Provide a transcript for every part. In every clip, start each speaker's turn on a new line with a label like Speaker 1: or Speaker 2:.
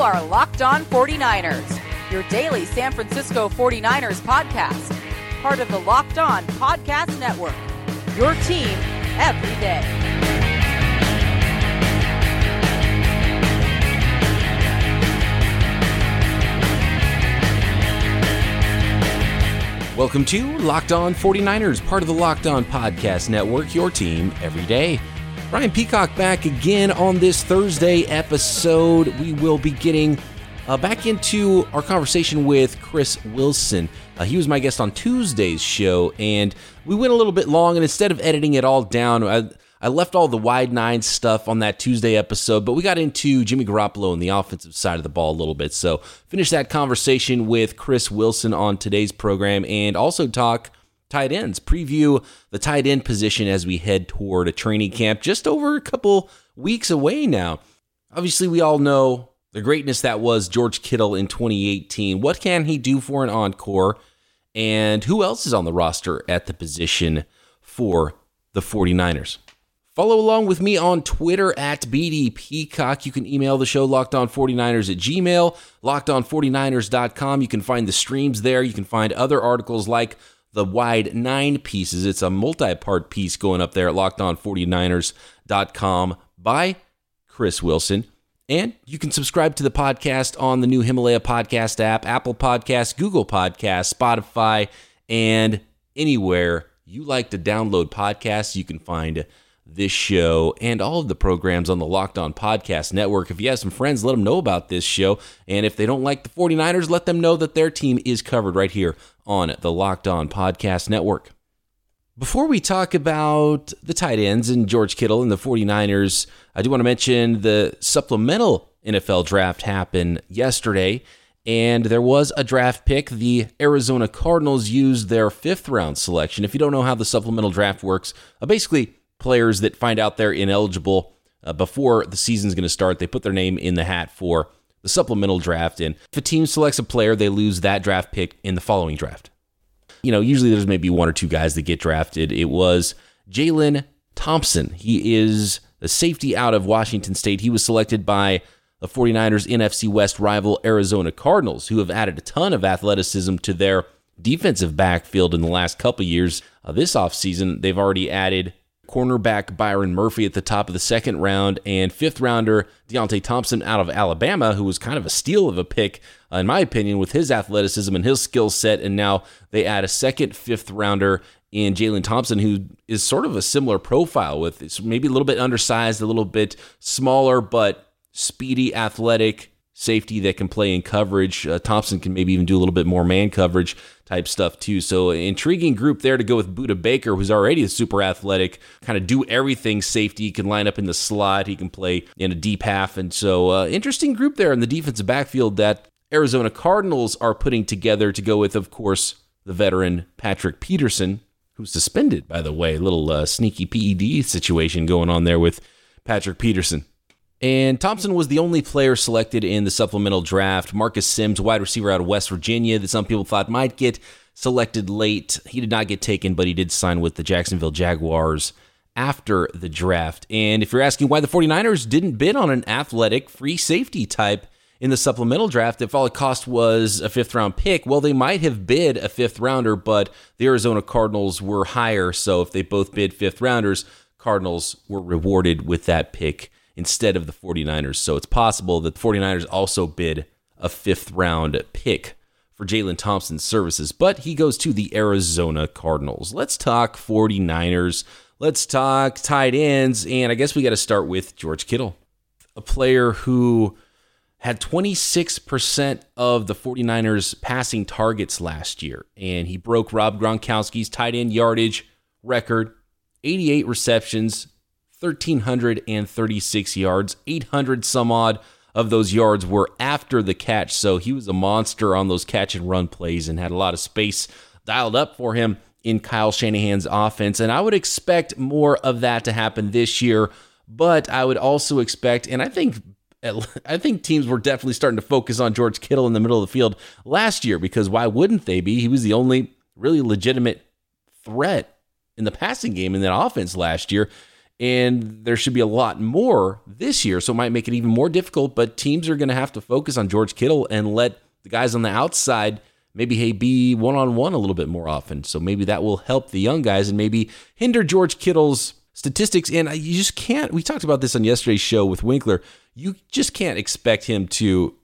Speaker 1: are Locked On 49ers, your daily San Francisco 49ers podcast, part of the Locked On Podcast Network. Your team every day.
Speaker 2: Welcome to Locked On 49ers, part of the Locked On Podcast Network, your team every day. Brian Peacock back again on this Thursday episode. We will be getting uh, back into our conversation with Chris Wilson. Uh, he was my guest on Tuesday's show, and we went a little bit long. And instead of editing it all down, I, I left all the wide nine stuff on that Tuesday episode, but we got into Jimmy Garoppolo and the offensive side of the ball a little bit. So, finish that conversation with Chris Wilson on today's program and also talk tight ends, preview the tight end position as we head toward a training camp just over a couple weeks away now. Obviously, we all know the greatness that was George Kittle in 2018. What can he do for an encore? And who else is on the roster at the position for the 49ers? Follow along with me on Twitter at BD Peacock. You can email the show lockedon49ers at gmail, lockedon49ers.com. You can find the streams there. You can find other articles like the wide nine pieces. It's a multi part piece going up there at lockedon49ers.com by Chris Wilson. And you can subscribe to the podcast on the new Himalaya podcast app, Apple Podcasts, Google Podcasts, Spotify, and anywhere you like to download podcasts. You can find this show and all of the programs on the Locked On Podcast Network. If you have some friends, let them know about this show. And if they don't like the 49ers, let them know that their team is covered right here on the Locked On Podcast Network. Before we talk about the tight ends and George Kittle and the 49ers, I do want to mention the supplemental NFL draft happened yesterday. And there was a draft pick. The Arizona Cardinals used their fifth round selection. If you don't know how the supplemental draft works, uh, basically players that find out they're ineligible uh, before the season's going to start. They put their name in the hat for the supplemental draft. And if a team selects a player, they lose that draft pick in the following draft. You know, usually there's maybe one or two guys that get drafted. It was Jalen Thompson. He is the safety out of Washington State. He was selected by the 49ers NFC West rival Arizona Cardinals, who have added a ton of athleticism to their defensive backfield in the last couple years. Uh, this offseason, they've already added cornerback Byron Murphy at the top of the second round, and fifth rounder Deionte Thompson out of Alabama, who was kind of a steal of a pick, uh, in my opinion, with his athleticism and his skill set. And now they add a second fifth rounder in Jalen Thompson, who is sort of a similar profile with maybe a little bit undersized, a little bit smaller, but speedy, athletic safety that can play in coverage. Uh, Thompson can maybe even do a little bit more man coverage type stuff too. So intriguing group there to go with Budda Baker, who's already a super athletic, kind of do everything safety. He can line up in the slot. He can play in a deep half, and so uh, interesting group there in the defensive backfield that Arizona Cardinals are putting together to go with, of course, the veteran Patrick Peterson, who's suspended by the way. A little uh, sneaky PED situation going on there with Patrick Peterson. And Thompson was the only player selected in the supplemental draft. Marcus Simms, wide receiver out of West Virginia, that some people thought might get selected late. He did not get taken, but he did sign with the Jacksonville Jaguars after the draft. And if you're asking why the 49ers didn't bid on an athletic free safety type in the supplemental draft, if all it cost was a fifth round pick, well, they might have bid a fifth rounder, but the Arizona Cardinals were higher. So if they both bid fifth rounders, Cardinals were rewarded with that pick instead of the 49ers. So it's possible that the 49ers also bid a fifth round pick for Jalen Thompson's services, but he goes to the Arizona Cardinals. Let's talk 49ers. Let's talk tight ends. And I guess we got to start with George Kittle, a player who had 26% of the 49ers passing targets last year. And he broke Rob Gronkowski's tight end yardage record 88 receptions, 1,336 yards, 800 some odd of those yards were after the catch. So he was a monster on those catch and run plays and had a lot of space dialed up for him in Kyle Shanahan's offense. And I would expect more of that to happen this year. But I would also expect, and I think I think teams were definitely starting to focus on George Kittle in the middle of the field last year because why wouldn't they be? He was the only really legitimate threat in the passing game in that offense last year. And there should be a lot more this year. So it might make it even more difficult. But teams are going to have to focus on George Kittle and let the guys on the outside maybe hey be one on one a little bit more often. So maybe that will help the young guys and maybe hinder George Kittle's statistics. And you just can't. We talked about this on yesterday's show with Winkler. You just can't expect him to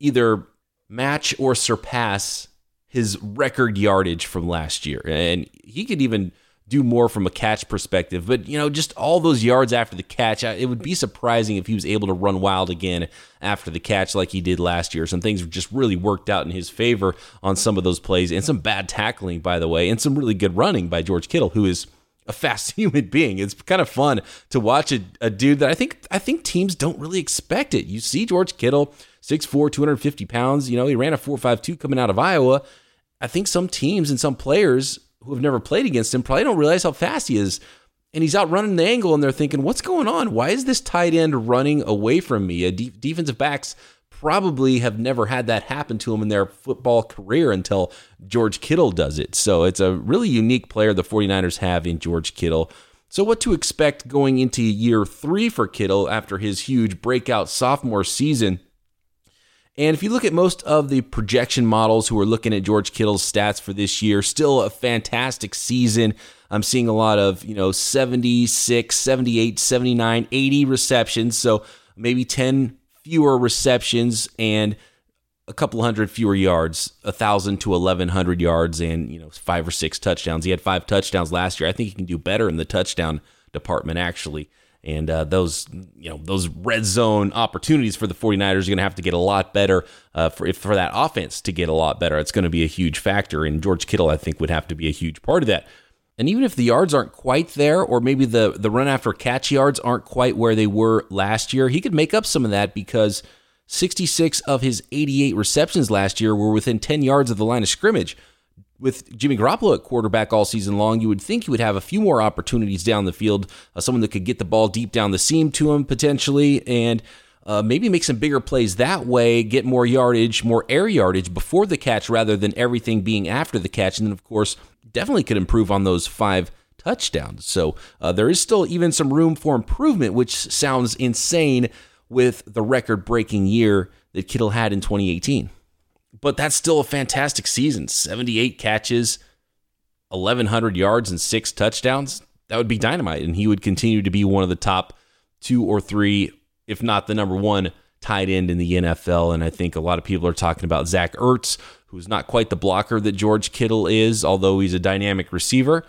Speaker 2: either match or surpass his record yardage from last year. And he could even do more from a catch perspective. But, you know, just all those yards after the catch, it would be surprising if he was able to run wild again after the catch like he did last year. Some things just really worked out in his favor on some of those plays, and some bad tackling, by the way, and some really good running by George Kittle, who is a fast human being. It's kind of fun to watch a, a dude that I think I think teams don't really expect it. You see George Kittle, 6'4, 250 pounds. You know, he ran a 4.52 coming out of Iowa. I think some teams and some players who have never played against him probably don't realize how fast he is. And he's out running the angle, and they're thinking, what's going on? Why is this tight end running away from me? A de- defensive backs probably have never had that happen to them in their football career until George Kittle does it. So it's a really unique player the 49ers have in George Kittle. So, what to expect going into year three for Kittle after his huge breakout sophomore season? And if you look at most of the projection models who are looking at George Kittle's stats for this year, still a fantastic season. I'm seeing a lot of, you know, 76, 78, 79, 80 receptions. So maybe 10 fewer receptions and a couple hundred fewer yards, a thousand to eleven hundred yards, and you know five or six touchdowns. He had five touchdowns last year. I think he can do better in the touchdown department actually. And uh, those, you know, those red zone opportunities for the 49ers are going to have to get a lot better uh, for if for that offense to get a lot better. It's going to be a huge factor, and George Kittle, I think, would have to be a huge part of that. And even if the yards aren't quite there, or maybe the the run after catch yards aren't quite where they were last year, he could make up some of that because 66 of his 88 receptions last year were within 10 yards of the line of scrimmage with Jimmy Garoppolo at quarterback all season long, you would think he would have a few more opportunities down the field, uh, someone that could get the ball deep down the seam to him potentially, and uh, maybe make some bigger plays that way, get more yardage, more air yardage before the catch rather than everything being after the catch. And then, of course, definitely could improve on those five touchdowns. So uh, there is still even some room for improvement, which sounds insane with the record breaking year that Kittle had in 2018 but that's still a fantastic season 78 catches, 1,100 yards, and six touchdowns. That would be dynamite. And he would continue to be one of the top two or three, if not the number one tight end in the NFL. And I think a lot of people are talking about Zach Ertz, who's not quite the blocker that George Kittle is, although he's a dynamic receiver.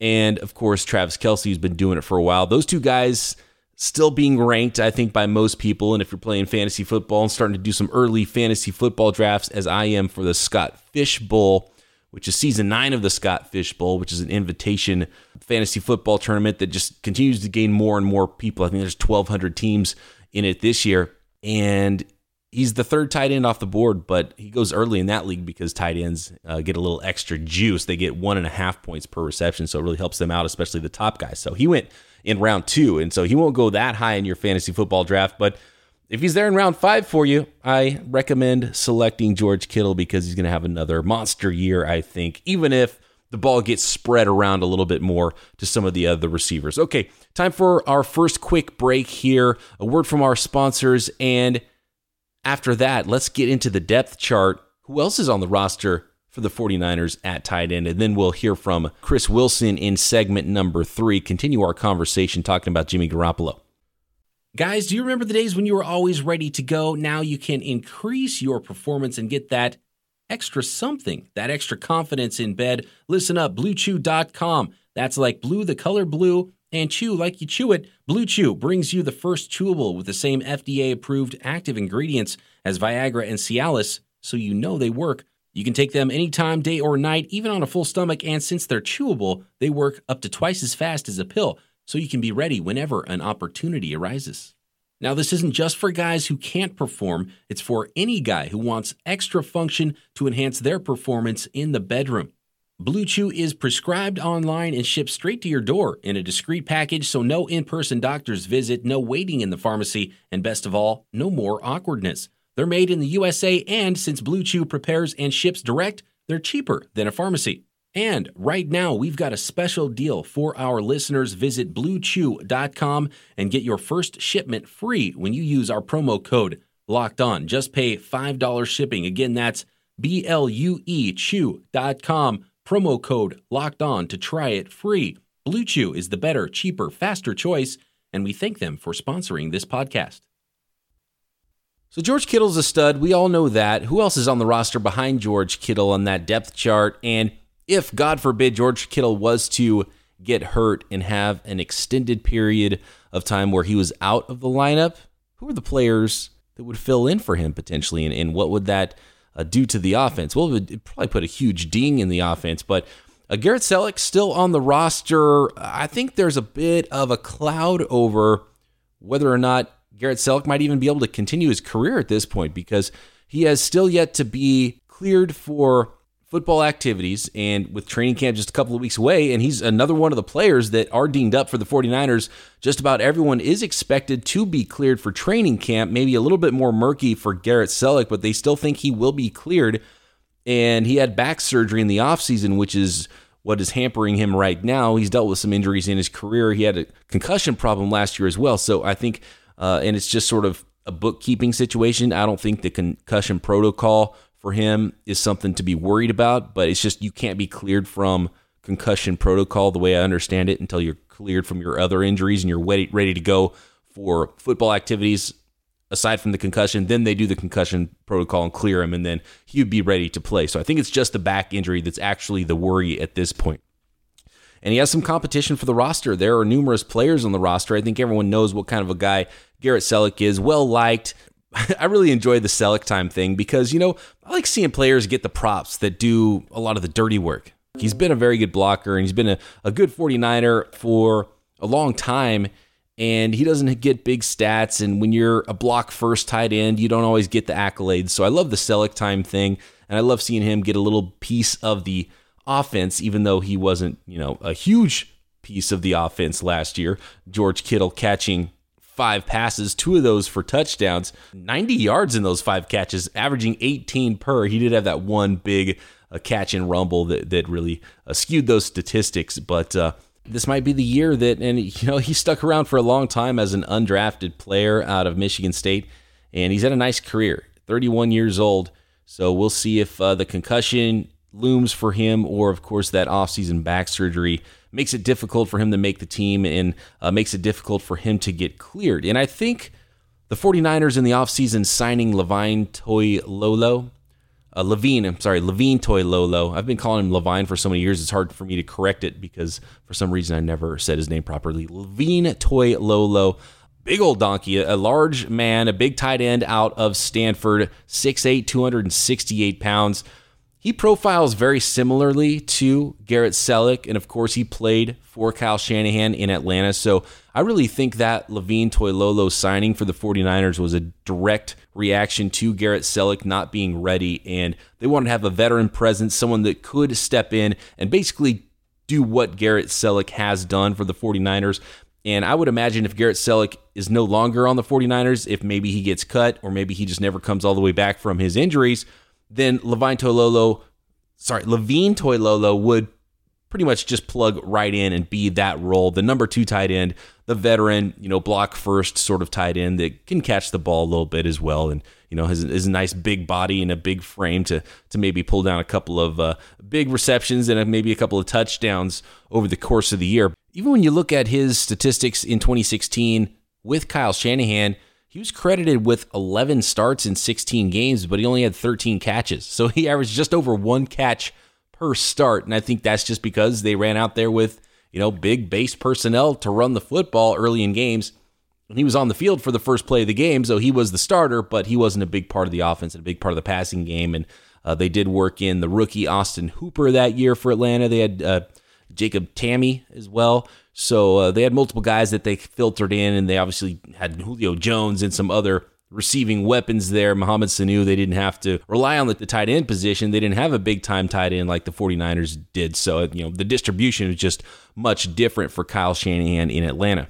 Speaker 2: And of course, Travis Kelce has been doing it for a while. Those two guys still being ranked, I think, by most people. And if you're playing fantasy football and starting to do some early fantasy football drafts, as I am for the Scott Fish Bowl, which is season nine of the Scott Fish Bowl, which is an invitation fantasy football tournament that just continues to gain more and more people. I think there's 1,200 teams in it this year. And he's the third tight end off the board, but he goes early in that league because tight ends uh, get a little extra juice. They get one and a half points per reception, so it really helps them out, especially the top guys. So he went in round two. And so he won't go that high in your fantasy football draft. But if he's there in round five for you, I recommend selecting George Kittle because he's going to have another monster year, I think, even if the ball gets spread around a little bit more to some of the other receivers. Okay, time for our first quick break here. A word from our sponsors. And after that, let's get into the depth chart. Who else is on the roster for the 49ers at tight end. And then we'll hear from Chris Wilson in segment number three, continue our conversation talking about Jimmy Garoppolo. Guys, do you remember the days when you were always ready to go? Now you can increase your performance and get that extra something, that extra confidence in bed. Listen up, bluechew.com. That's like blue, the color blue, and chew like you chew it. Blue Chew brings you the first chewable with the same FDA approved active ingredients as Viagra and Cialis, so you know they work. You can take them anytime, day or night, even on a full stomach, and since they're chewable, they work up to twice as fast as a pill, so you can be ready whenever an opportunity arises. Now, this isn't just for guys who can't perform, it's for any guy who wants extra function to enhance their performance in the bedroom. Blue Chew is prescribed online and shipped straight to your door in a discreet package, so no in person doctor's visit, no waiting in the pharmacy, and best of all, no more awkwardness. They're made in the USA, and since Blue Chew prepares and ships direct, they're cheaper than a pharmacy. And right now, we've got a special deal for our listeners. Visit bluechew.com and get your first shipment free when you use our promo code locked on. Just pay $5 shipping. Again, that's B L U E chew.com. Promo code locked on to try it free. Blue Chew is the better, cheaper, faster choice, and we thank them for sponsoring this podcast. So George Kittle's a stud. We all know that. Who else is on the roster behind George Kittle on that depth chart? And if, God forbid, George Kittle was to get hurt and have an extended period of time where he was out of the lineup, who are the players that would fill in for him potentially? And, and what would that uh, do to the offense? Well, it would probably put a huge ding in the offense, but uh, Garrett Celek still on the roster. I think there's a bit of a cloud over whether or not Garrett Celek might even be able to continue his career at this point because he has still yet to be cleared for football activities and with training camp just a couple of weeks away and he's another one of the players that are deemed up for the 49ers. Just about everyone is expected to be cleared for training camp maybe a little bit more murky for Garrett Celek but they still think he will be cleared. And he had back surgery in the offseason which is what is hampering him right now. He's dealt with some injuries in his career. He had a concussion problem last year as well. So I think uh, and it's just sort of a bookkeeping situation. I don't think the concussion protocol for him is something to be worried about, but it's just you can't be cleared from concussion protocol the way I understand it until you're cleared from your other injuries and you're ready, to go for football activities aside from the concussion. Then they do the concussion protocol and clear him, and then he'd be ready to play. So I think it's just the back injury that's actually the worry at this point. And he has some competition for the roster. There are numerous players on the roster. I think everyone knows what kind of a guy Garrett Celek is. Well liked, I really enjoy the Celek time thing because, you know, I like seeing players get the props that do a lot of the dirty work. He's been a very good blocker and he's been a, a good 49er for a long time. And he doesn't get big stats. And when you're a block first tight end, you don't always get the accolades. So I love the Celek time thing. And I love seeing him get a little piece of the offense, even though he wasn't, you know, a huge piece of the offense last year. George Kittle catching five passes, two of those for touchdowns, 90 yards in those five catches, averaging 18 per. He did have that one big uh, catch and rumble that, that really uh, skewed those statistics, but uh, this might be the year that, and you know, he stuck around for a long time as an undrafted player out of Michigan State, and he's had a nice career, 31 years old. So we'll see if uh, the concussion looms for him, or of course that offseason back surgery makes it difficult for him to make the team and uh, makes it difficult for him to get cleared. And I think the 49ers in the offseason signing Levine Toilolo, uh, Levine, I'm sorry, Levine Toilolo. I've been calling him Levine for so many years, it's hard for me to correct it because for some reason I never said his name properly. Levine Toilolo. Big old donkey, a large man, a big tight end out of Stanford, 6'8, 268 pounds. He profiles very similarly to Garrett Celek, and of course, he played for Kyle Shanahan in Atlanta. So I really think that Levine Toilolo signing for the 49ers was a direct reaction to Garrett Celek not being ready, and they wanted to have a veteran presence, someone that could step in and basically do what Garrett Celek has done for the 49ers. And I would imagine if Garrett Celek is no longer on the 49ers, if maybe he gets cut or maybe he just never comes all the way back from his injuries, then Levine Toilolo, sorry, Levine Toilolo would pretty much just plug right in and be that role, the number two tight end, the veteran, you know, block first sort of tight end that can catch the ball a little bit as well, and you know has, has a nice big body and a big frame to to maybe pull down a couple of uh, big receptions and maybe a couple of touchdowns over the course of the year. Even when you look at his statistics in 2016 with Kyle Shanahan, he was credited with 11 starts in 16 games, but he only had 13 catches. So he averaged just over one catch per start. And I think that's just because they ran out there with, you know, big base personnel to run the football early in games. And he was on the field for the first play of the game, so he was the starter, but he wasn't a big part of the offense and a big part of the passing game. And uh, they did work in the rookie Austin Hooper that year for Atlanta. They had uh, Jacob Tamme as well. So uh, they had multiple guys that they filtered in, and they obviously had Julio Jones and some other receiving weapons there. Mohamed Sanu, they didn't have to rely on the, the tight end position. They didn't have a big time tight end like the 49ers did. So, you know, the distribution is just much different for Kyle Shanahan in Atlanta.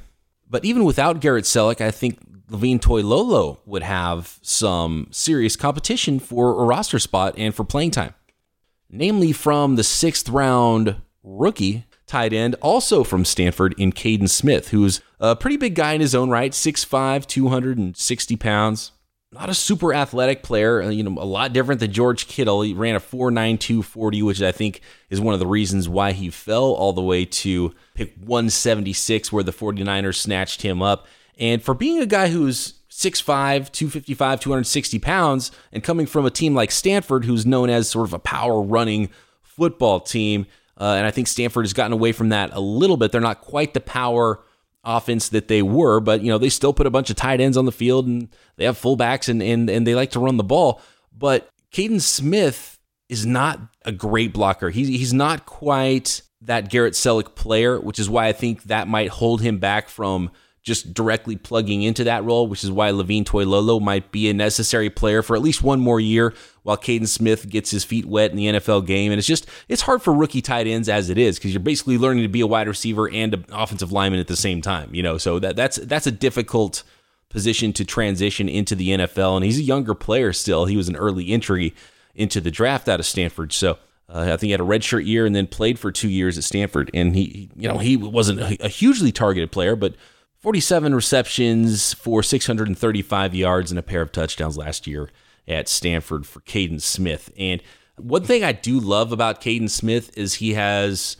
Speaker 2: But even without Garrett Celek, I think Levine Toilolo would have some serious competition for a roster spot and for playing time. namely from the sixth round rookie tight end, also from Stanford, in Kaden Smith, who's a pretty big guy in his own right, 6'5, 260 pounds. Not a super athletic player, uh, you know, a lot different than George Kittle. He ran a 4.92 40, which I think is one of the reasons why he fell all the way to pick 176, where the 49ers snatched him up. And for being a guy who's 6'5, 255, 260 pounds, and coming from a team like Stanford, who's known as sort of a power running football team, uh, and I think Stanford has gotten away from that a little bit. They're not quite the power offense that they were, but you know they still put a bunch of tight ends on the field and they have fullbacks and and and they like to run the ball. But Kaden Smith is not a great blocker. He's he's not quite that Garrett Celek player, which is why I think that might hold him back from just directly plugging into that role, which is why Levine Toilolo might be a necessary player for at least one more year while Kaden Smith gets his feet wet in the NFL game. And it's just, it's hard for rookie tight ends as it is because you're basically learning to be a wide receiver and an offensive lineman at the same time, you know? So that, that's, that's a difficult position to transition into the NFL. And he's a younger player still. He was an early entry into the draft out of Stanford. So, uh, I think he had a redshirt year and then played for two years at Stanford. And he, you know, he wasn't a hugely targeted player, but 47 receptions for 635 yards and a pair of touchdowns last year at Stanford for Kaden Smith. And one thing I do love about Kaden Smith is he has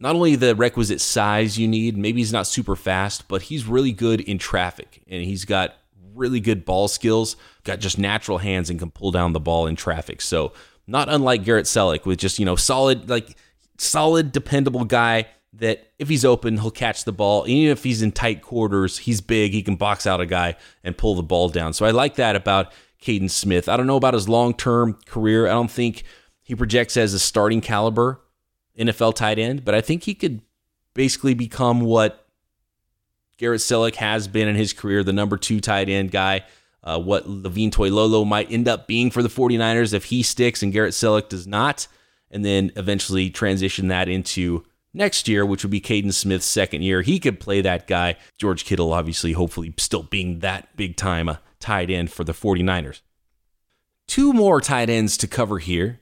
Speaker 2: not only the requisite size you need, maybe he's not super fast, but he's really good in traffic and he's got really good ball skills, got just natural hands and can pull down the ball in traffic. So, not unlike Garrett Celek with just, you know, solid like solid dependable guy that if he's open, he'll catch the ball. Even if he's in tight quarters, he's big. He can box out a guy and pull the ball down. So I like that about Kaden Smith. I don't know about his long term career. I don't think he projects as a starting caliber NFL tight end, but I think he could basically become what Garrett Celek has been in his career, the number two tight end guy. Uh, what Levine Toilolo might end up being for the 49ers if he sticks and Garrett Celek does not, and then eventually transition that into next year, which would be Kaden Smith's second year. He could play that guy. George Kittle, obviously, hopefully still being that big time a tight end for the 49ers. Two more tight ends to cover here.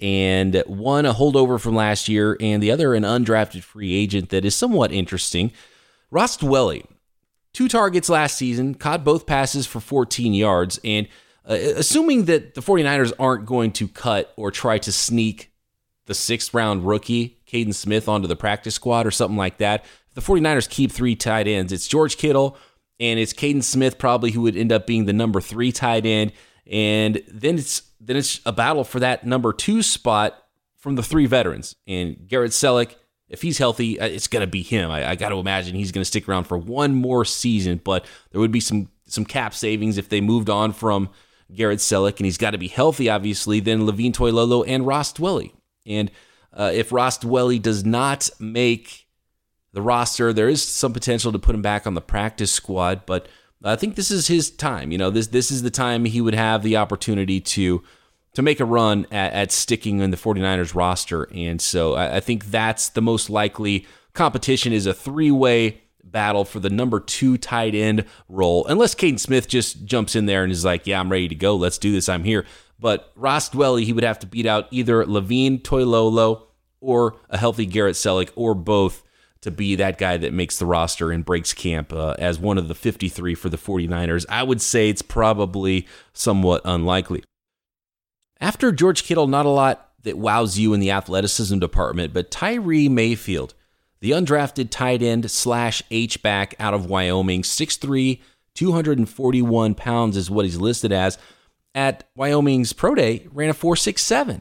Speaker 2: And one a holdover from last year, and the other an undrafted free agent that is somewhat interesting. Ross Dwelley, two targets last season, caught both passes for 14 yards. And uh, assuming that the 49ers aren't going to cut or try to sneak the sixth round rookie Kaden Smith onto the practice squad or something like that. If the 49ers keep three tight ends, it's George Kittle and it's Kaden Smith probably who would end up being the number three tight end. And then it's then it's a battle for that number two spot from the three veterans. And Garrett Celek, if he's healthy, uh, it's going to be him. I, I got to imagine he's going to stick around for one more season, but there would be some some cap savings if they moved on from Garrett Celek, and he's got to be healthy, obviously. Then Levine Toilolo and Ross Dwelley, And uh, if Ross Dwelley does not make the roster, there is some potential to put him back on the practice squad. But I think this is his time. You know, this this is the time he would have the opportunity to to make a run at, at sticking in the 49ers roster. And so I, I think that's the most likely competition is a three way battle for the number two tight end role, unless Kaden Smith just jumps in there and is like, "Yeah, I'm ready to go. Let's do this. I'm here." But Ross Dwelley, he would have to beat out either Levine Toilolo or a healthy Garrett Celek or both to be that guy that makes the roster and breaks camp uh, as one of the 53 for the 49ers. I would say it's probably somewhat unlikely. After George Kittle, not a lot that wows you in the athleticism department, but Tyree Mayfield, the undrafted tight end slash H back out of Wyoming, 6'3, 241 pounds is what he's listed as at Wyoming's Pro Day ran a 4.67.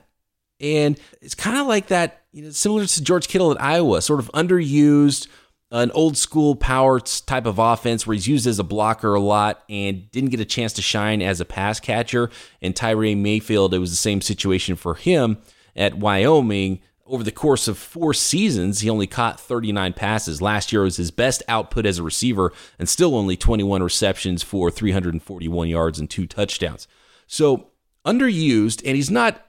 Speaker 2: And it's kind of like that, you know, similar to George Kittle at Iowa, sort of underused, an old school power type of offense where he's used as a blocker a lot and didn't get a chance to shine as a pass catcher. And Tyree Mayfield, it was the same situation for him at Wyoming. Over the course of four seasons, he only caught 39 passes. Last year was his best output as a receiver and still only 21 receptions for 341 yards and two touchdowns. So underused, and he's not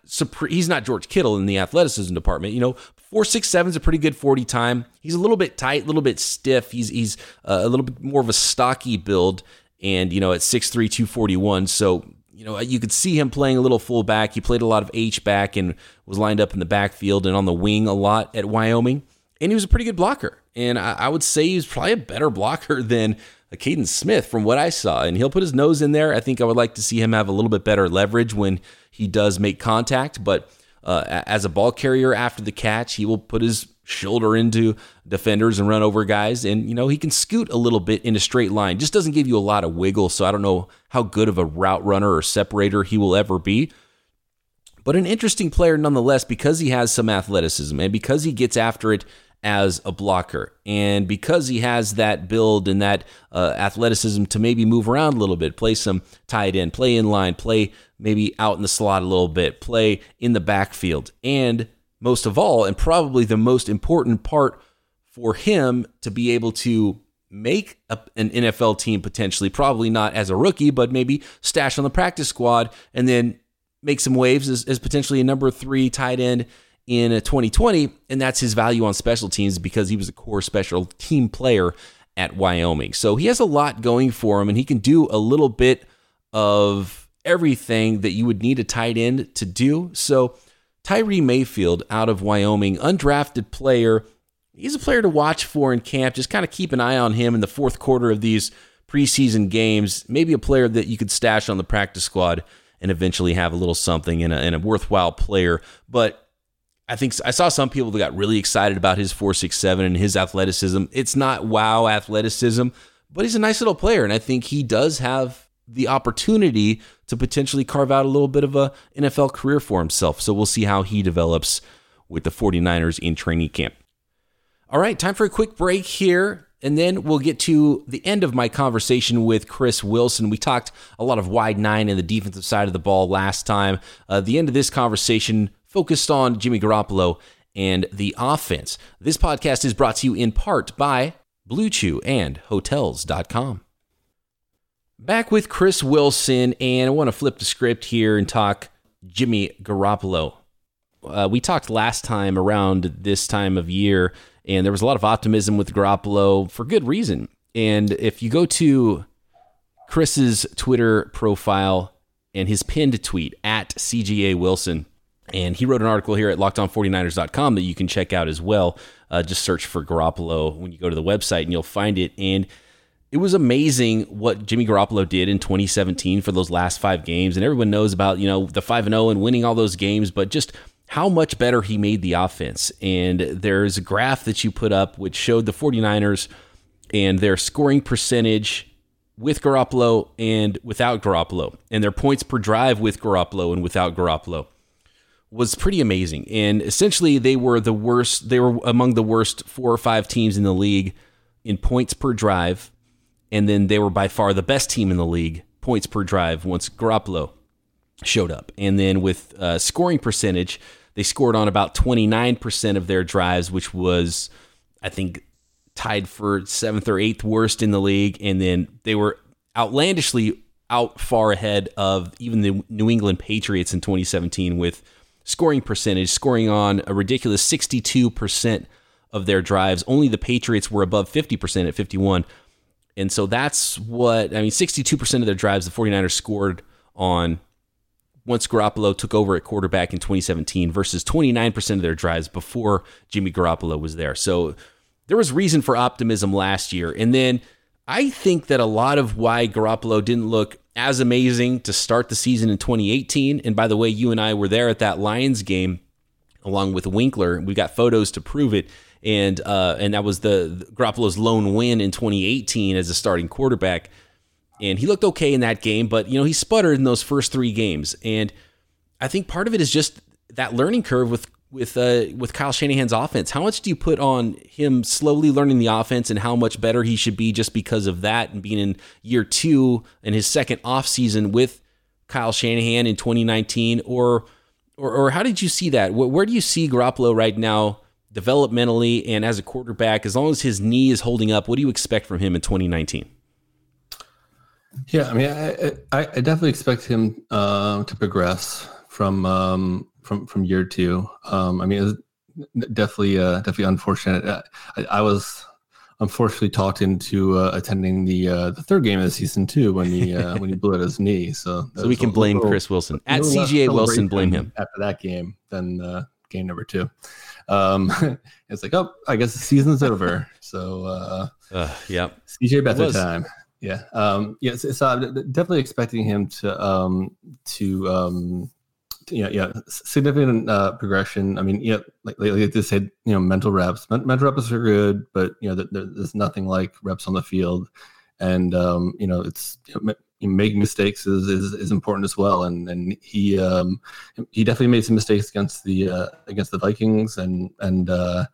Speaker 2: he's not George Kittle in the athleticism department. You know, four six seven is a pretty good forty time. He's a little bit tight, a little bit stiff. He's he's uh, a little bit more of a stocky build, and you know at 6'3", 241. So you know, you could see him playing a little fullback. He played a lot of H back and was lined up in the backfield and on the wing a lot at Wyoming. And he was a pretty good blocker. And I, I would say he was probably a better blocker than Kaden Smith from what I saw. And he'll put his nose in there. I think I would like to see him have a little bit better leverage when he does make contact. But uh, as a ball carrier after the catch, he will put his shoulder into defenders and run over guys. And, you know, he can scoot a little bit in a straight line. Just doesn't give you a lot of wiggle. So I don't know how good of a route runner or separator he will ever be. But an interesting player nonetheless because he has some athleticism and because he gets after it as a blocker. And because he has that build and that uh, athleticism to maybe move around a little bit, play some tight end, play in line, play maybe out in the slot a little bit, play in the backfield. And most of all, and probably the most important part for him to be able to make a, an NFL team potentially, probably not as a rookie, but maybe stash on the practice squad and then make some waves as, as potentially a number three tight end in 2020, and that's his value on special teams because he was a core special team player at Wyoming. So he has a lot going for him, and he can do a little bit of everything that you would need a tight end to do. So Tyree Mayfield out of Wyoming, undrafted player. He's a player to watch for in camp. Just kind of keep an eye on him in the fourth quarter of these preseason games. Maybe a player that you could stash on the practice squad and eventually have a little something and a, and a worthwhile player. But I think I saw some people that got really excited about his 467 and his athleticism. It's not wow athleticism, but he's a nice little player. And I think he does have the opportunity to potentially carve out a little bit of a NFL career for himself. So we'll see how he develops with the 49ers in training camp. All right, time for a quick break here. And then we'll get to the end of my conversation with Chris Wilson. We talked a lot of wide nine and the defensive side of the ball last time. Uh, the end of this conversation focused on Jimmy Garoppolo and the offense. This podcast is brought to you in part by Blue Chew and Hotels.com. Back with Chris Wilson, and I want to flip the script here and talk Jimmy Garoppolo. Uh, we talked last time around this time of year, and there was a lot of optimism with Garoppolo for good reason. And if you go to Chris's Twitter profile and his pinned tweet at CGA Wilson, and he wrote an article here at lockedon49ers.com that you can check out as well. Uh, just search for Garoppolo when you go to the website and you'll find it. And it was amazing what Jimmy Garoppolo did in 2017 for those last five games. And everyone knows about, you know, the 5 0 and winning all those games, but just how much better he made the offense. And there's a graph that you put up which showed the 49ers and their scoring percentage with Garoppolo and without Garoppolo, and their points per drive with Garoppolo and without Garoppolo was pretty amazing. And essentially, they were the worst, they were among the worst four or five teams in the league in points per drive. And then they were by far the best team in the league, points per drive, once Garoppolo showed up. And then with uh, scoring percentage, they scored on about 29% of their drives, which was, I think, tied for seventh or eighth worst in the league. And then they were outlandishly out far ahead of even the New England Patriots in 2017 with scoring percentage, scoring on a ridiculous 62% of their drives. Only the Patriots were above 50% at 51. And so that's what I mean 62% of their drives the 49ers scored on once Garoppolo took over at quarterback in 2017 versus 29% of their drives before Jimmy Garoppolo was there. So there was reason for optimism last year. And then I think that a lot of why Garoppolo didn't look as amazing to start the season in 2018. And by the way, you and I were there at that Lions game along with Winkler. We got photos to prove it. And uh, and that was the, the Garoppolo's lone win in 2018 as a starting quarterback. And he looked okay in that game, but you know he sputtered in those first three games. And I think part of it is just that learning curve with with uh, with Kyle Shanahan's offense. How much do you put on him slowly learning the offense and how much better he should be just because of that and being in year two and his second off season with Kyle Shanahan in 2019 or or, or how did you see that? Where, where do you see Garoppolo right now developmentally and as a quarterback? As long as his knee is holding up, what do you expect from him in 2019?
Speaker 3: Yeah, I mean, I, I, I definitely expect him uh, to progress from um, from from year two. Um, I mean, it was definitely uh, definitely unfortunate. Uh, I, I, was unfortunately talked into uh, attending the uh, the third game of the season too when he uh, when he blew out his knee. So
Speaker 2: so we can blame little, Chris Wilson at CGA Wilson. Blame him
Speaker 3: after that game. Then uh, game number two. Um, it's like, oh, I guess the season's over. So, uh,
Speaker 2: uh yeah,
Speaker 3: CJ Beathard time. Yeah. Um, yeah. So, so, I'm definitely expecting him to, um, to, um, yeah, yeah, significant uh, progression. I mean, yeah, like, like, they said, you know, mental reps, mental reps are good, but you know, there, there's nothing like reps on the field, and um, you know, it's you know, making mistakes is, is, is important as well. And and he um, he definitely made some mistakes against the uh, against the Vikings and and uh,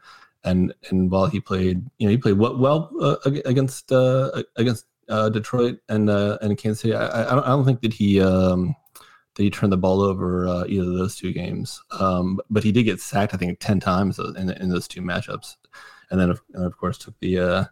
Speaker 3: and and while he played, you know, he played well, well uh, against uh, against uh, Detroit and uh, and Kansas City. I, I, don't, I don't think that he um, that he turned the ball over uh, either of those two games. Um, but he did get sacked, I think, ten times in, in those two matchups, and then of, and of course took the uh,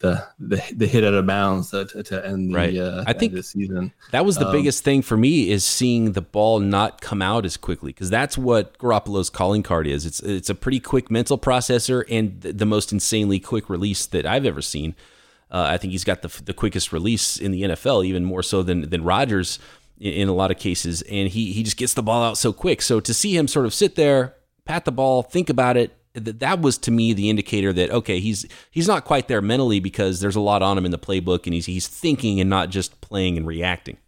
Speaker 3: the the, the hit out of bounds to, to end the right. uh, I think the season.
Speaker 2: That was the um, biggest thing for me is seeing the ball not come out as quickly because that's what Garoppolo's calling card is. It's it's a pretty quick mental processor and the, the most insanely quick release that I've ever seen. Uh, I think he's got the the quickest release in the NFL, even more so than than Rodgers in, in a lot of cases. And he he just gets the ball out so quick. So to see him sort of sit there, pat the ball, think about it, that that was to me the indicator that okay he's he's not quite there mentally because there's a lot on him in the playbook and he's he's thinking and not just playing and reacting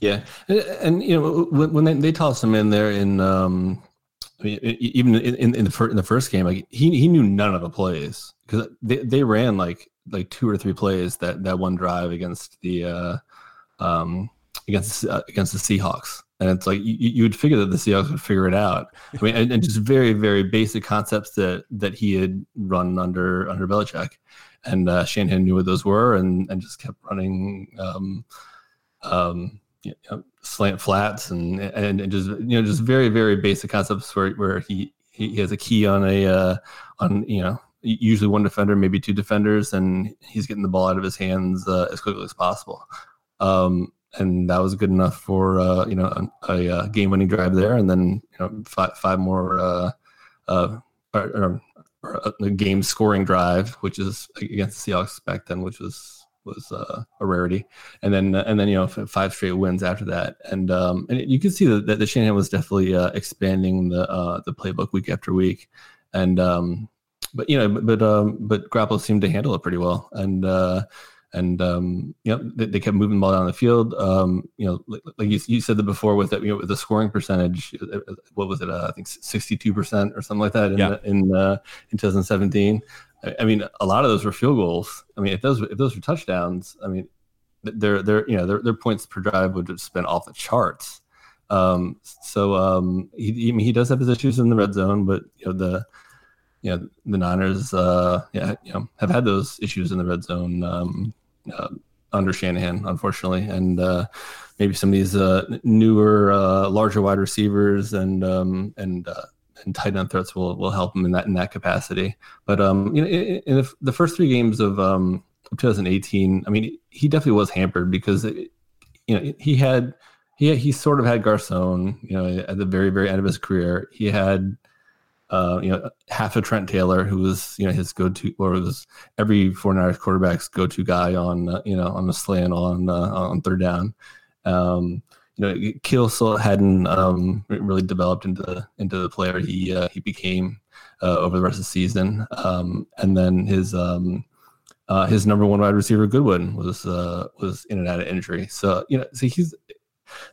Speaker 3: yeah and, and you know when, when they, they toss him in there in um I mean, even in, in the first in the first game like he he knew none of the plays because they, they ran like like two or three plays that that one drive against the uh um against uh, against the Seahawks and it's like you, you would figure that the Seahawks would figure it out. I mean, and, and, just very, very basic concepts that that he had run under under Belichick, and uh, Shanahan knew what those were, and and just kept running, um, um, you know, slant flats, and, and and just you know just very, very basic concepts where where he he has a key on a uh, on you know usually one defender, maybe two defenders, and he's getting the ball out of his hands uh, as quickly as possible. Um, and that was good enough for uh, you know a, a, uh, game-winning drive there, and then you know five, five more uh, uh, or, or, or a game-scoring drive, which is against the Seahawks back then, which was was uh, a rarity, and then uh, and then you know five straight wins after that, and um, and you can see that, that the Shanahan was definitely uh, expanding the uh, the playbook week after week, and um, but you know but but, um, but Garoppolo seemed to handle it pretty well, and uh, and um, you know they, they, kept moving the ball down the field. Um, you know, like, like you, you, said that before with that, you know, with the scoring percentage, uh, uh, what was it? Uh, I think sixty-two percent or something like that in yeah. the, in uh, in 2017. I, I, mean, a lot of those were field goals. I mean, if those if those were touchdowns, I mean, their their you know their, their points per drive would have been off the charts. Um, so um, he he, he does have his issues in the red zone, but you know the you know the Niners, uh, yeah, you know, have had those issues in the red zone. Uh, under Shanahan, unfortunately, and uh, maybe some of these uh, newer, uh, larger wide receivers and um, and uh, and tight end threats will will help him in that in that capacity. But um, you know, in, in the, first three games of um, 2018, I mean, he definitely was hampered because it, you know he had he he sort of had Garcon, you know, at the very very end of his career. He had uh, you know, half of Trent Taylor, who was, you know, his go-to, or was every 49ers quarterback's go-to guy on, uh, you know, on the slant on uh, on third down. Um, you know, Kittle still hadn't um, really developed into into the player he uh, he became uh, over the rest of the season. Um, and then his um, uh, his number one wide receiver Goodwin was was in and out of injury. So you know, see, he's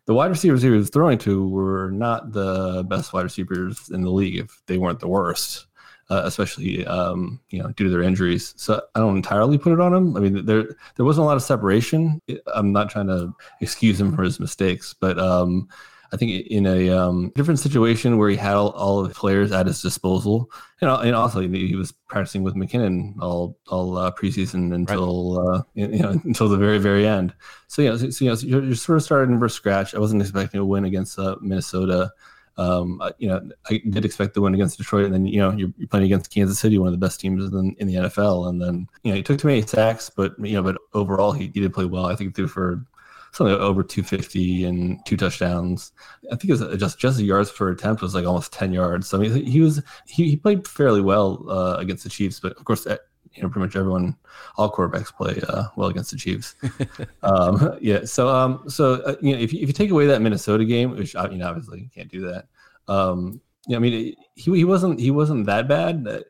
Speaker 3: the wide receivers he was throwing to were not the best wide receivers in the league if they weren't the worst, uh, especially um, you know due to their injuries. So I don't entirely put it on him. I mean, there there wasn't a lot of separation. I'm not trying to excuse him for his mistakes, but um, I think in a um, different situation where he had all, all of the players at his disposal, know, and also he was practicing with McKinnon all all uh, preseason until right. uh, you know until the very very end. So you know, so, so, you know, so you're, you're, sort of starting from scratch. I wasn't expecting a win against uh, Minnesota. Um, you know, I did expect the win against Detroit, and then you know you're, you're, playing against Kansas City, one of the best teams in, in the NFL. And then you know he took too many sacks, but you know, but overall he, he did play well. I think he threw for something over 250 and two touchdowns. I think it was just just yards per attempt was like almost 10 yards. So I mean, he was he, he played fairly well uh, against the Chiefs, but of course, you know pretty much everyone, all quarterbacks play uh, well against the Chiefs. um, yeah, so um, so uh, you know if you, if you take away that Minnesota game, which you know obviously you can't do that. Um, yeah, I mean he he wasn't he wasn't that bad,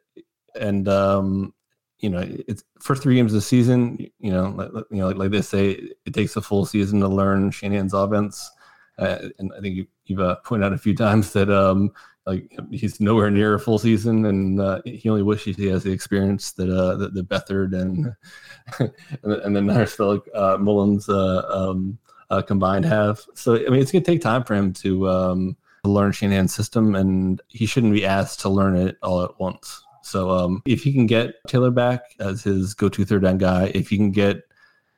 Speaker 3: and um, you know, it's first three games of the season. You know, like, you know, like, like they say, it takes a full season to learn Shanahan's offense. Uh, and I think you, you've uh, pointed out a few times that um, like he's nowhere near a full season, and uh, he only wishes he has the experience that uh, that, that Beathard and and then uh, Mullens uh, um, uh, combined have. So I mean, it's going to take time for him to um, learn Shanahan's system, and he shouldn't be asked to learn it all at once. So um, if he can get Taylor back as his go-to third down guy, if he can get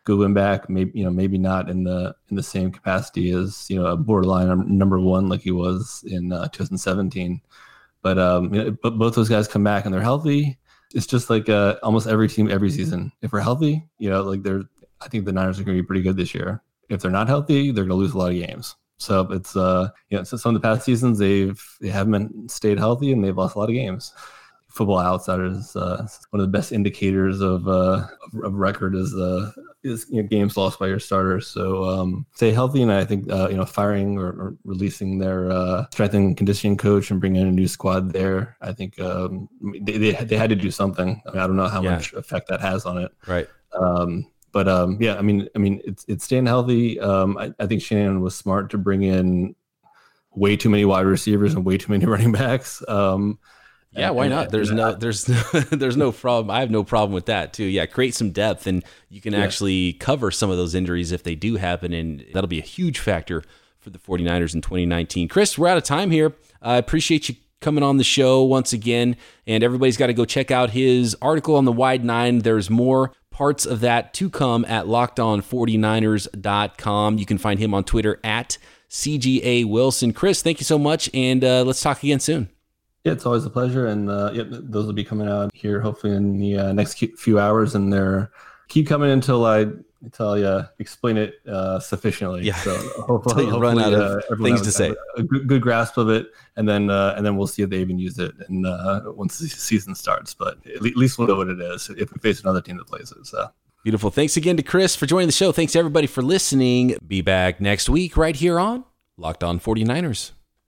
Speaker 3: Goodwin back, maybe you know maybe not in the in the same capacity as you know a borderline number one like he was in uh, 2017, but um, you know, but both those guys come back and they're healthy. It's just like uh, almost every team every season. If we're healthy, you know, like they're I think the Niners are going to be pretty good this year. If they're not healthy, they're going to lose a lot of games. So it's uh you know so some of the past seasons they've they haven't stayed healthy and they've lost a lot of games. Football Outsiders, uh, one of the best indicators of uh, of record is uh, is you know, games lost by your starters. So um, stay healthy, and I think uh, you know firing or, or releasing their uh, strength and conditioning coach and bringing in a new squad there. I think um, they, they, they had to do something. I, mean, I don't know how yeah. much effect that has on it.
Speaker 2: Right.
Speaker 3: Um, but um, yeah, I mean, I mean, it's it's staying healthy. Um, I, I think Shanahan was smart to bring in way too many wide receivers and way too many running backs. Um,
Speaker 2: yeah, why not? There's no, there's, there's no problem. I have no problem with that too. Yeah, create some depth, and you can yeah. actually cover some of those injuries if they do happen, and that'll be a huge factor for the 49ers in 2019. Chris, we're out of time here. I appreciate you coming on the show once again, and everybody's got to go check out his article on the Wide Nine. There's more parts of that to come at lockedon49ers.com. You can find him on Twitter at CGA Wilson. Chris, thank you so much, and uh, let's talk again soon.
Speaker 3: Yeah, it's always a pleasure, and uh, yeah, those will be coming out here hopefully in the uh, next few hours, and they're keep coming until I until I explain it uh, sufficiently.
Speaker 2: Yeah, so hopefully, you run out of uh, things to say.
Speaker 3: A good, good, grasp of it, and then uh, and then we'll see if they even use it, and uh, once the season starts. But at least we'll know what it is if we face another team that plays it. So.
Speaker 2: Beautiful. Thanks again to Chris for joining the show. Thanks everybody for listening. Be back next week right here on Locked On 49ers.